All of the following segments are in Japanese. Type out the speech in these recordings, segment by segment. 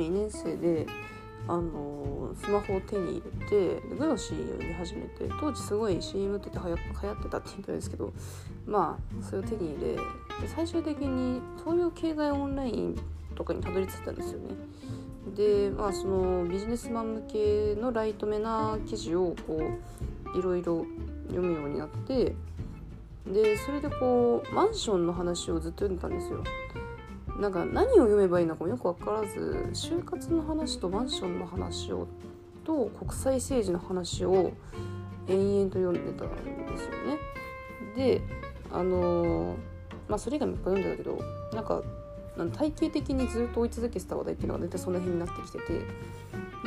2年生であのスマホを手に入れてグロシーを見始めて当時すごい CM ってて流行ってたって言ったんですけどまあそれを手に入れ最終的に東洋経済オンラインとかにたどり着いたんですよね。でまあそのビジネスマン向けのライトめな記事をこういろいろ読むようになってでそれでこうマンションの話をずっと読んでたんですよ。なんか何を読めばいいのかもよく分からず就活の話とマンションの話をと国際政治の話を延々と読んでたんですよね。であのまあそれ以外もいっぱい読んでたけどなんか体系的にずっと追い続けてた話題っていうのが大体その辺になってきてて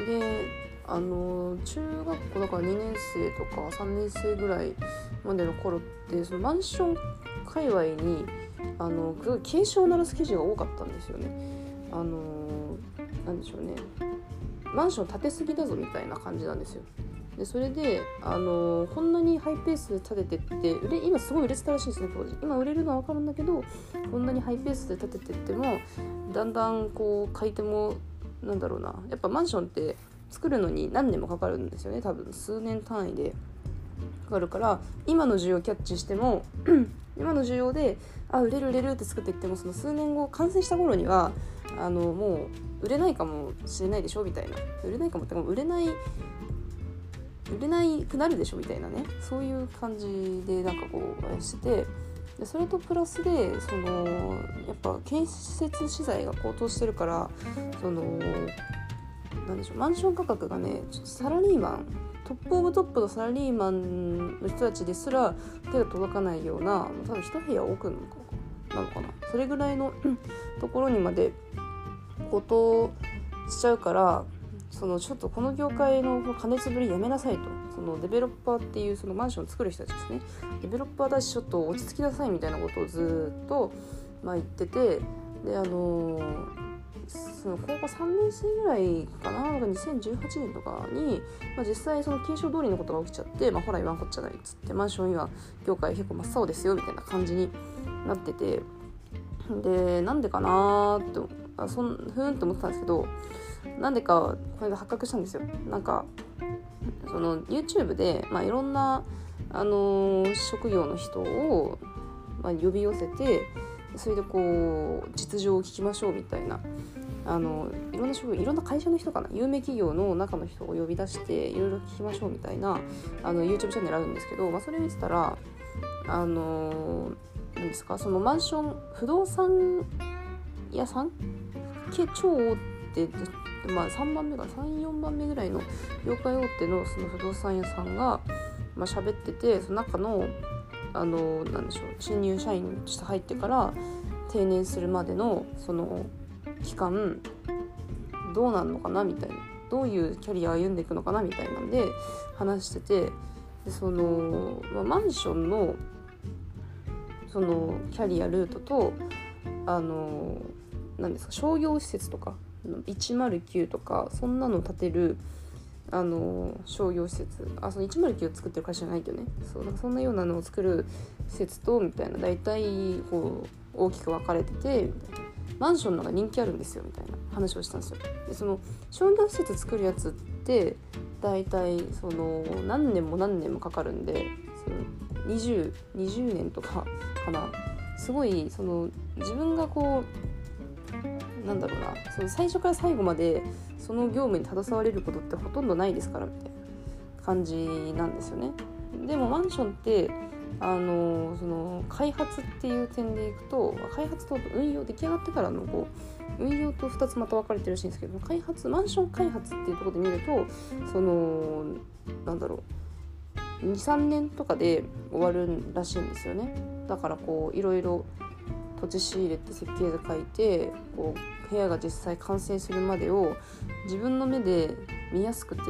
であの中学校だから2年生とか3年生ぐらいまでの頃ってそのマンション界隈にあのすごい警鐘を鳴らす記事が多かったんですよね。あのなんでしょうね。マンション建てすぎだぞみたいな感じなんですよ。でそれで、あのこんなにハイペースで建ててって売れ今すごい売れてたらしいですね当時。今売れるのは分かるんだけどこんなにハイペースで建ててってもだんだんこう買い手もなんだろうな。やっぱマンションって作るのに何年もかかるんですよね多分。数年単位で。かかるから今の需要キャッチしても今の需要であ売れる売れるって作っていってもその数年後完成した頃にはあのもう売れないかもしれないでしょみたいな。売れないかもってか売れない売れないくなるでしょみたいなね。そういう感じでなんかこうしてて。でそれとプラスでそのやっぱ建設資材が高騰してるからそのなんでしょうマンション価格がねちょっとサラリーマントップオブトップのサラリーマンの人たちですら手が届かないような多分一部屋奥なのかな。それぐらいのところにまで高騰しちゃうからそのちょっとこの業界の加熱ぶりやめなさいと。そのデベロッパーっていうそのマンションを作る人たちですね。デベロッパーだしちょっと落ち着きなさいみたいなことをずっと、まあ、言っててであのー、その高校3年生ぐらいかな？2018年とかに、まあ、実際その継承通りのことが起きちゃって、まあ、ほら言わんこっちゃないっつってマンション今業界結構真っ青ですよみたいな感じになっててでなんでかなーってあそんふーんって思ってたんですけどなんでかこれが発覚したんですよ。なんかその YouTube で、まあ、いろんな、あのー、職業の人を、まあ、呼び寄せてそれでこう実情を聞きましょうみたいな。あのいろんな職いろんな会社の人かな？有名企業の中の人を呼び出していろいろ聞きましょうみたいなあの YouTube チャンネルあるんですけど、まあ、それ見てたらあの何ですか？そのマンション不動産屋さん系超大手まあ、3番目が34番目ぐらいの業界大手のその不動産屋さんが、まあ、喋っててその中のあのなんでしょう新入社員として入ってから定年するまでのその期間どうなるのかなみたいなどういうキャリア歩んでいくのかなみたいなんで話しててでその、まあ、マンションのそのキャリアルートとあの何ですか商業施設とか109とかそんなの建てるあの商業施設。あその109を作ってる会社じゃないけどね。そうなんかそんなようなのを作る施設とみたいな。大体こう大きく分かれててマンションのが人気あるんですよみたいな。話をしたんですよ。でその商業施設作るやつって大体その何年も何年もかかるんでその 20, 20年とかかな。すごいその自分がこうなんだろうなその最初から最後までその業務に携われることってほとんどないですからみたいな感じなんですよね。でもマンションってあのその開発っていう点でいくと開発と運用出来上がってからのこう運用と2つまた分かれてるらしいんですけど開発マンション開発っていうとこで見るとそのなんだろう23年とかで終わるらしいんですよねだからこういろいろ土地仕入れて設計図書いてこう部屋が実際完成するまでを自分の目で見やすくて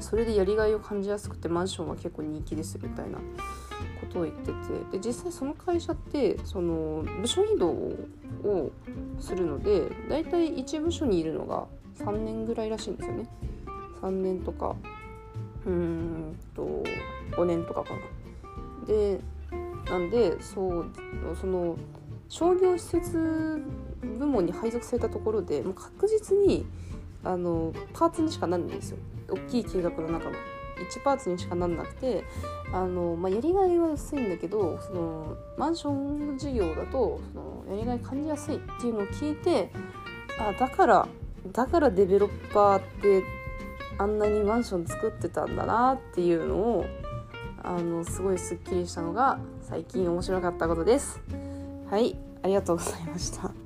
それでやりがいを感じやすくてマンションは結構人気ですみたいなことを言っててで実際その会社ってその部署移動をするのでだいたい1部署にいるのが3年ぐらいらしいんですよね。3年とかうんと5年とかかな。でなんでそうその商業施設部門に配属されたところでもう確実にあのパーツにしかなんないんですよ大きい計画の中の1パーツにしかなんなくてあの、まあ、やりがいは薄いんだけどそのマンション事業だとそのやりがい感じやすいっていうのを聞いてあだからだからデベロッパーってあんなにマンション作ってたんだなっていうのをあのすごいすっきりしたのが最近面白かったことです。はいありがとうございました。